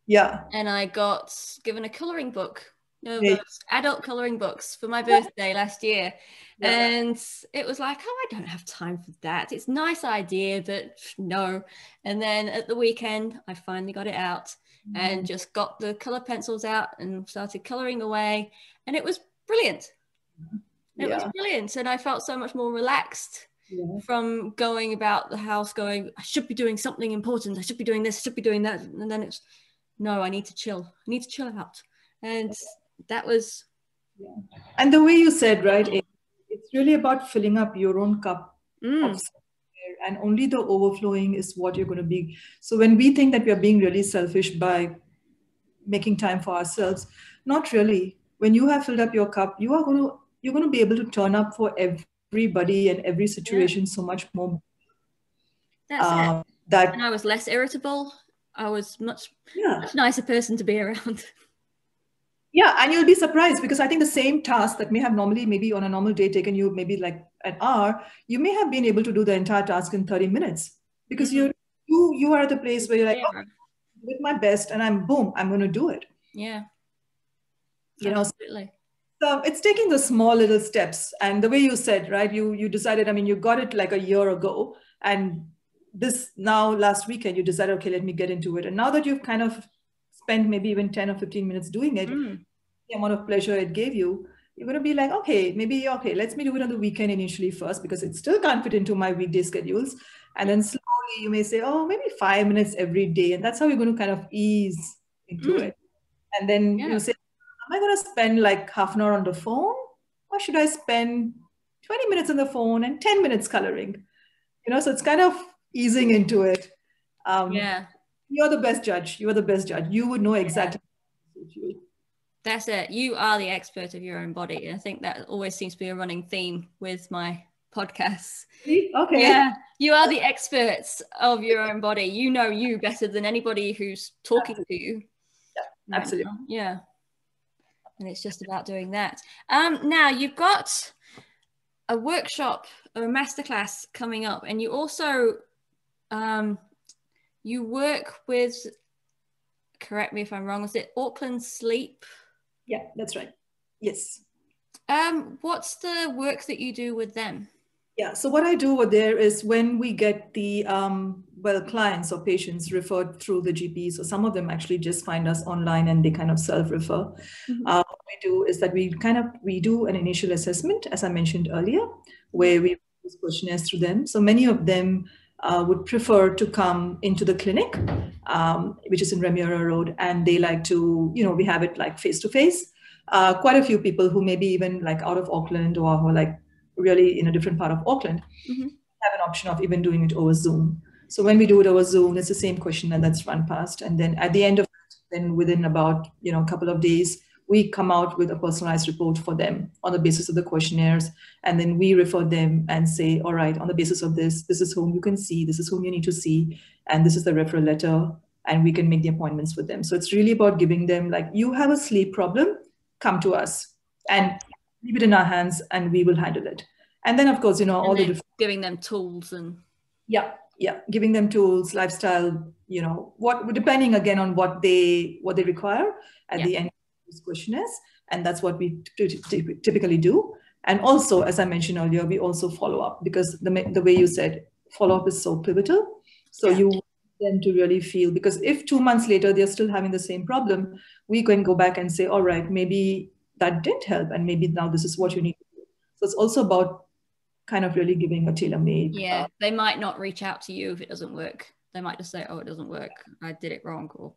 yeah and I got given a coloring book. No, Yeah. adult coloring books for my birthday last year. Yeah. And it was like, oh, I don't have time for that. It's a nice idea, but no. And then at the weekend, I finally got it out and just got the color pencils out and started coloring away. And it was brilliant. It was brilliant. And I felt so much more relaxed Yeah. from going about the house going, I should be doing something important. I should be doing this. I should be doing that. And then it's, no, I need to chill. I need to chill out. And that was, and the way you said right it- it's really about filling up your own cup mm, of and only the overflowing is what you're going to be so when we think that we are being really selfish by making time for ourselves not really when you have filled up your cup you are going to you're going to be able to turn up for everybody and every situation so much more that's it. um, that And I was less irritable. I was much, yeah much nicer person to be around. Yeah, and you'll be surprised because I think the same task that may have normally maybe on a normal day taken you maybe like an hour, you may have been able to do the entire task in 30 minutes because Mhm. you're you you are at the place where you're like, yeah. oh, with my best, and I'm boom, I'm going to do it. yeah. You know, So it's taking the small little steps, and the way you said, right? You you decided. I mean, you got it like a year ago, and this now last weekend you decided, okay, let me get into it, and now that you've kind of spent maybe even 10 or 15 minutes doing it, Mm, the amount of pleasure it gave you, you're going to be like, okay, maybe, okay, let's me do it on the weekend initially first because it still can't fit into my weekday schedules. And then slowly you may say, oh, maybe five minutes every day. And that's how you're going to kind of ease into Mm. it. And then Yeah. you say, am I going to spend like half an hour on the phone? Or should I spend 20 minutes on the phone and 10 minutes coloring? You know, so it's kind of easing into it. Um, yeah. You're the best judge. You're the best judge. You would know exactly. you. That's it. You are the expert of your own body. I think that always seems to be a running theme with my podcasts. Okay. Yeah, you are the experts of your own body. You know you better than anybody who's talking to you. Yeah, absolutely. Yeah. And it's just about doing that. Um, now you've got a workshop or a masterclass coming up, and you also um, you work with. Correct me if I'm wrong. Is it Auckland Sleep? Yeah, that's right. Yes. Um, what's the work that you do with them? Yeah. So what I do over there is when we get the um, well clients or patients referred through the GP. So some of them actually just find us online and they kind of self-refer. Mhm. Uh, what we do is that we kind of we do an initial assessment, as I mentioned earlier, where we use questionnaires through them. So many of them uh, would prefer to come into the clinic, um, which is in Remuera Road, and they like to, you know, we have it like face to face. Quite a few people who maybe even like out of Auckland or who like really in a different part of Auckland Mhm. have an option of even doing it over Zoom. So when we do it over Zoom, it's the same questionnaire that's run past, and then at the end of it, then within about you know a couple of days, we come out with a personalized report for them on the basis of the questionnaires, and then we refer them and say, all right, on the basis of this, this is whom you can see, this is whom you need to see, and this is the referral letter, and we can make the appointments with them. So it's really about giving them like, you have a sleep problem, come to us, and leave it in our hands, and we will handle it. And then of course, you know, all the different giving them tools and yeah yeah giving them tools lifestyle you know what depending again on what they what they require at Yeah. the end of these questionnaires and that's what we typically do and also as i mentioned earlier we also follow up because the, the way you said follow up is so pivotal so Yeah. you want them to really feel because if two months later they're still having the same problem we can go back and say all right maybe that didn't help and maybe now this is what you need to do so it's also about kind of really giving a tailor-made yeah, uh, they might not reach out to you if it doesn't work. They might just say, "Oh, it doesn't work. I did it wrong." Or,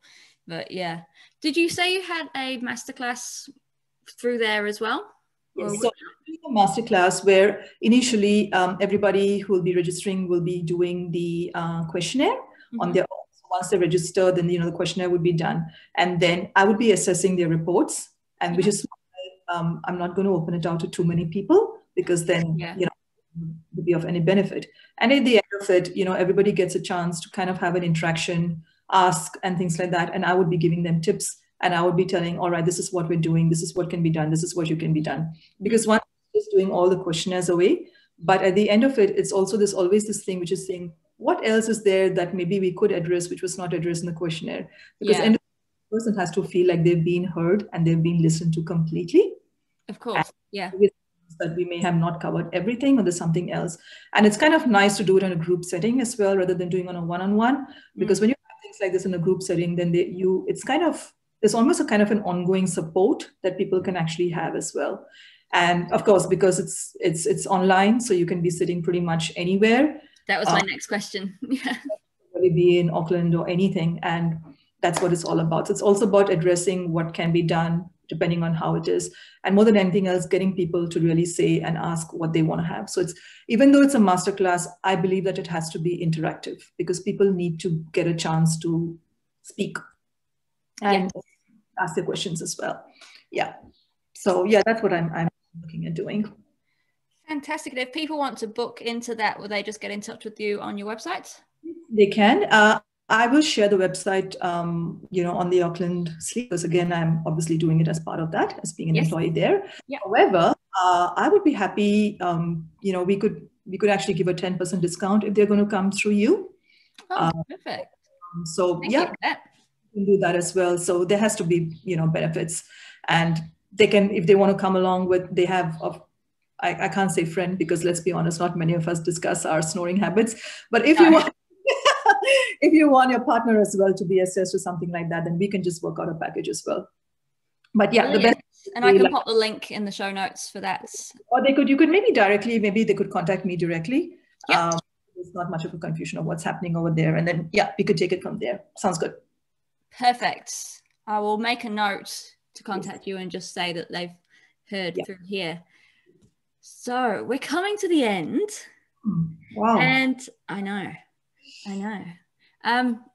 but yeah, did you say you had a masterclass through there as well? Yes, so a masterclass where initially um, everybody who will be registering will be doing the uh, questionnaire on Mhm. their own. So once they register, then you know the questionnaire would be done, and then I would be assessing their reports, and which is um, I'm not going to open it out to too many people because then Yeah. you know would be of any benefit. And at the end of it, you know, everybody gets a chance to kind of have an interaction, ask, and things like that. And I would be giving them tips and I would be telling, all right, this is what we're doing, this is what can be done, this is what you can be done. Because one is doing all the questionnaires away, but at the end of it, it's also this always this thing which is saying, what else is there that maybe we could address which was not addressed in the questionnaire? Because yeah. the person has to feel like they've been heard and they've been listened to completely. Of course, yeah. That we may have not covered everything or there's something else. And it's kind of nice to do it in a group setting as well, rather than doing on a one-on-one. Because mm when you have things like this in a group setting, then they, you it's kind of there's almost a kind of an ongoing support that people can actually have as well. And of course because it's it's it's online so you can be sitting pretty much anywhere. That was my um, next question. Yeah. be in auckland or anything and that's what it's all about. So it's also about addressing what can be done depending on how it is and more than anything else getting people to really say and ask what they want to have so it's even though it's a masterclass i believe that it has to be interactive because people need to get a chance to speak and yeah. ask their questions as well. Yeah. So yeah, that's what I'm I'm looking at doing. Fantastic. If people want to book into that, will they just get in touch with you on your website? They can. Uh, I will share the website, um, you know, on the Auckland Sleep because again, I'm obviously doing it as part of that, as being an yes. employee there. Yep. However, uh, I would be happy. Um, you know, we could we could actually give a ten percent discount if they're going to come through you. Oh, uh, perfect. So Thank yeah, can do that as well. So there has to be, you know, benefits. And they can, if they want to come along with, they have, a, I, I can't say friend because let's be honest, not many of us discuss our snoring habits. But if you want, if you want your partner as well to be assessed or something like that, then we can just work out a package as well. But yeah, Brilliant. the best. And I can like, pop the link in the show notes for that. Or they could, you could maybe directly, maybe they could contact me directly. Yeah. Um, there's not much of a confusion of what's happening over there. And then, yeah, we could take it from there. Sounds good. Perfect. I will make a note to contact you and just say that they've heard yeah. through here. So we're coming to the end. Wow. And I know, I know. Um,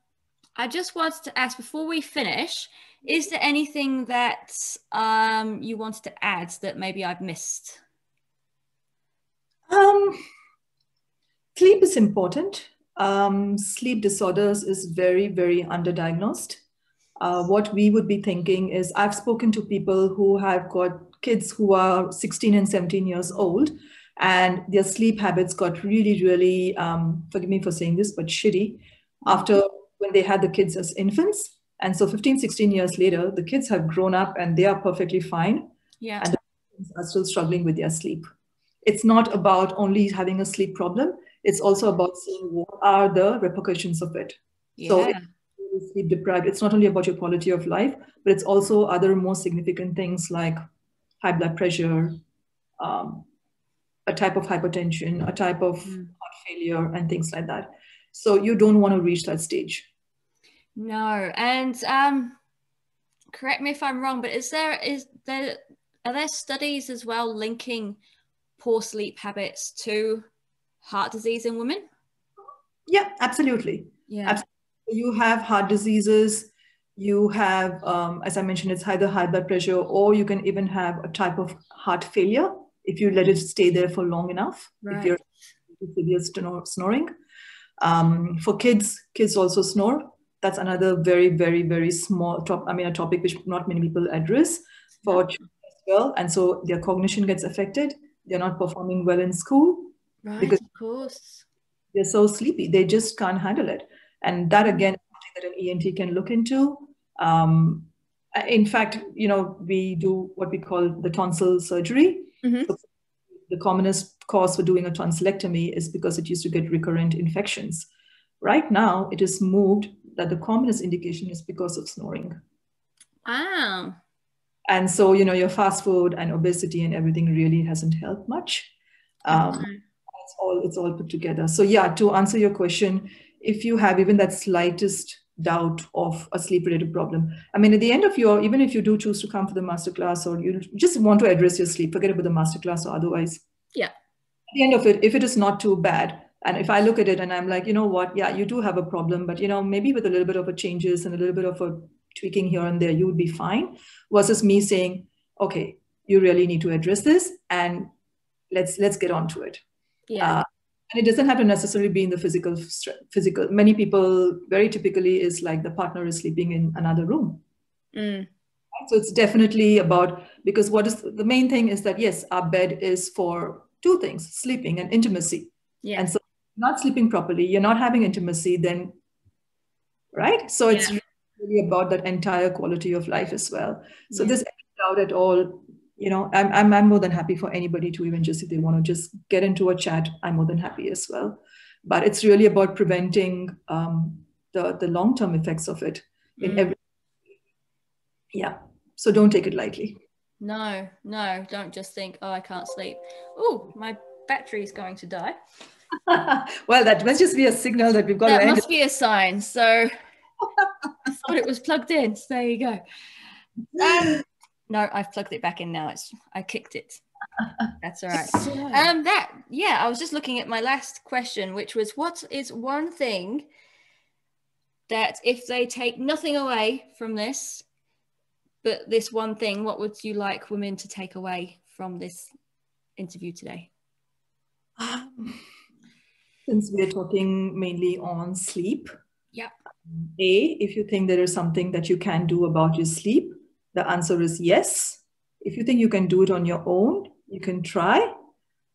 I just wanted to ask before we finish, is there anything that um, you wanted to add that maybe I've missed? Um, sleep is important. Um, sleep disorders is very, very underdiagnosed uh, what we would be thinking is I've spoken to people who have got kids who are 16 and 17 years old, and their sleep habits got really, really, um, forgive me for saying this, but shitty after when they had the kids as infants. And so 15, 16 years later, the kids have grown up and they are perfectly fine. Yeah. And the kids are still struggling with their sleep. It's not about only having a sleep problem. It's also about seeing what are the repercussions of it. Yeah. So sleep deprived, it's not only about your quality of life, but it's also other more significant things like high blood pressure, um, a type of hypertension, a type of mm. heart failure, and things like that. So you don't want to reach that stage. No, and um, correct me if I'm wrong, but is there is there are there studies as well linking poor sleep habits to heart disease in women? Yeah, absolutely. Yeah. Absolutely you have heart diseases you have um, as i mentioned it's either high blood pressure or you can even have a type of heart failure if you let it stay there for long enough right. if you're severe snoring um, for kids kids also snore that's another very very very small top i mean a topic which not many people address for children as well and so their cognition gets affected they're not performing well in school right, because of course they're so sleepy they just can't handle it and that again, that an ENT can look into. Um, in fact, you know, we do what we call the tonsil surgery. Mm-hmm. So the commonest cause for doing a tonsillectomy is because it used to get recurrent infections. Right now, it is moved that the commonest indication is because of snoring. Wow. And so, you know, your fast food and obesity and everything really hasn't helped much. Um, mm-hmm. It's all it's all put together. So yeah, to answer your question, if you have even that slightest doubt of a sleep related problem. I mean, at the end of your, even if you do choose to come for the masterclass or you just want to address your sleep, forget about the masterclass or otherwise. Yeah. At the end of it, if it is not too bad, and if I look at it and I'm like, you know what, yeah, you do have a problem, but you know, maybe with a little bit of a changes and a little bit of a tweaking here and there, you would be fine. Versus me saying, okay, you really need to address this and let's let's get on to it. Yeah. Uh, and it doesn't have to necessarily be in the physical physical many people very typically is like the partner is sleeping in another room mm. so it's definitely about because what is the main thing is that yes our bed is for two things sleeping and intimacy yeah and so not sleeping properly you're not having intimacy then right so it's yeah. really about that entire quality of life as well so yeah. this doubt at all you know I'm, I'm i'm more than happy for anybody to even just if they want to just get into a chat i'm more than happy as well. But it's really about preventing um, the the long-term effects of it in mm. every yeah. So don't take it lightly. No no don't just think oh i can't sleep. Oh my battery is going to die. Well that must just be a signal that we've got that must be a sign so i thought it was plugged in so there you go. Um, no, I've plugged it back in now. It's I kicked it. That's all right. Um, that yeah, I was just looking at my last question, which was, what is one thing that if they take nothing away from this, but this one thing, what would you like women to take away from this interview today? Um, since we're talking mainly on sleep, yeah. A, if you think there is something that you can do about your sleep, the answer is yes. If you think you can do it on your own, you can try.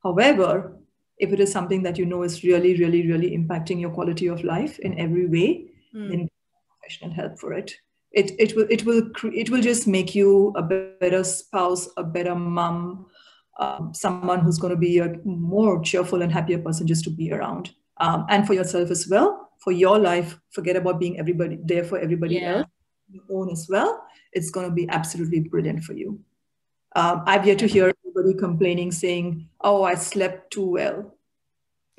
However, if it is something that you know is really, really, really impacting your quality of life in every way, mm. then professional help for it. It, it will it will it will just make you a better spouse, a better mom, um, someone who's going to be a more cheerful and happier person just to be around, um, and for yourself as well. For your life, forget about being everybody there for everybody yeah. else your own as well, it's going to be absolutely brilliant for you. Um, I've yet to hear anybody complaining saying, "Oh, I slept too well."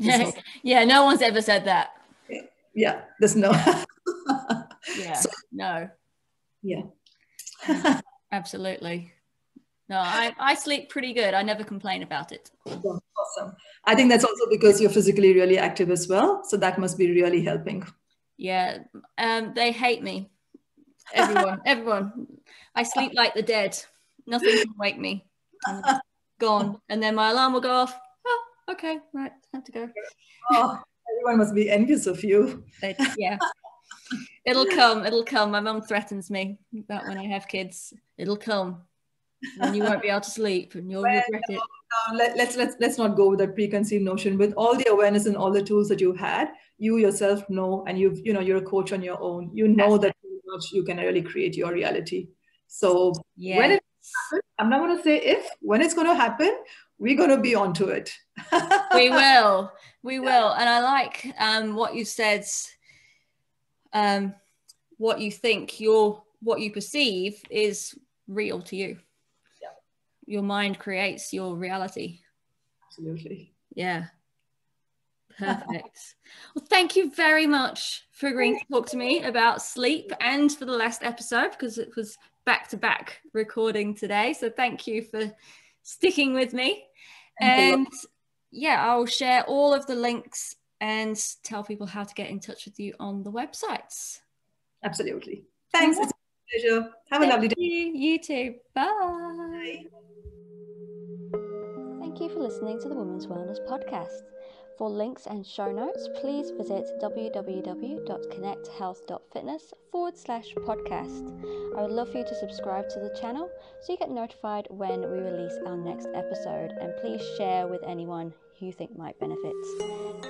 So, yeah, no one's ever said that. Yeah, yeah there's no. yeah, so, no. Yeah. Absolutely. No, I, I sleep pretty good. I never complain about it. Awesome. I think that's also because you're physically really active as well. So that must be really helping. Yeah. Um, they hate me everyone, everyone. I sleep like the dead. Nothing can wake me. I'm gone. And then my alarm will go off. Oh, okay, right, have to go. Oh, everyone must be envious of you. They, yeah. It'll come, it'll come. My mum threatens me that when I have kids. It'll come. And you won't be able to sleep and you'll well, regret it. No, let, let's let's let's not go with that preconceived notion. With all the awareness and all the tools that you had, you yourself know, and you've you know you're a coach on your own. You know that much you can really create your reality. So yeah. when it happens, I'm not going to say if, when it's going to happen, we're going to be onto it. we will. We will. And I like um, what you said, um, what you think, your what you perceive is real to you. Yeah. Your mind creates your reality. Absolutely. Yeah. Perfect. well, thank you very much for agreeing to talk to me about sleep and for the last episode because it was back to back recording today. So thank you for sticking with me. And yeah, I'll share all of the links and tell people how to get in touch with you on the websites. Absolutely. Thanks. It's a pleasure. Have Thank a lovely day. You, you too. Bye. Bye. Thank you for listening to the Women's Wellness Podcast. For links and show notes, please visit www.connecthealth.fitness forward slash podcast. I would love for you to subscribe to the channel so you get notified when we release our next episode and please share with anyone you think might benefit.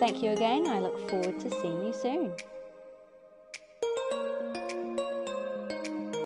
Thank you again. I look forward to seeing you soon.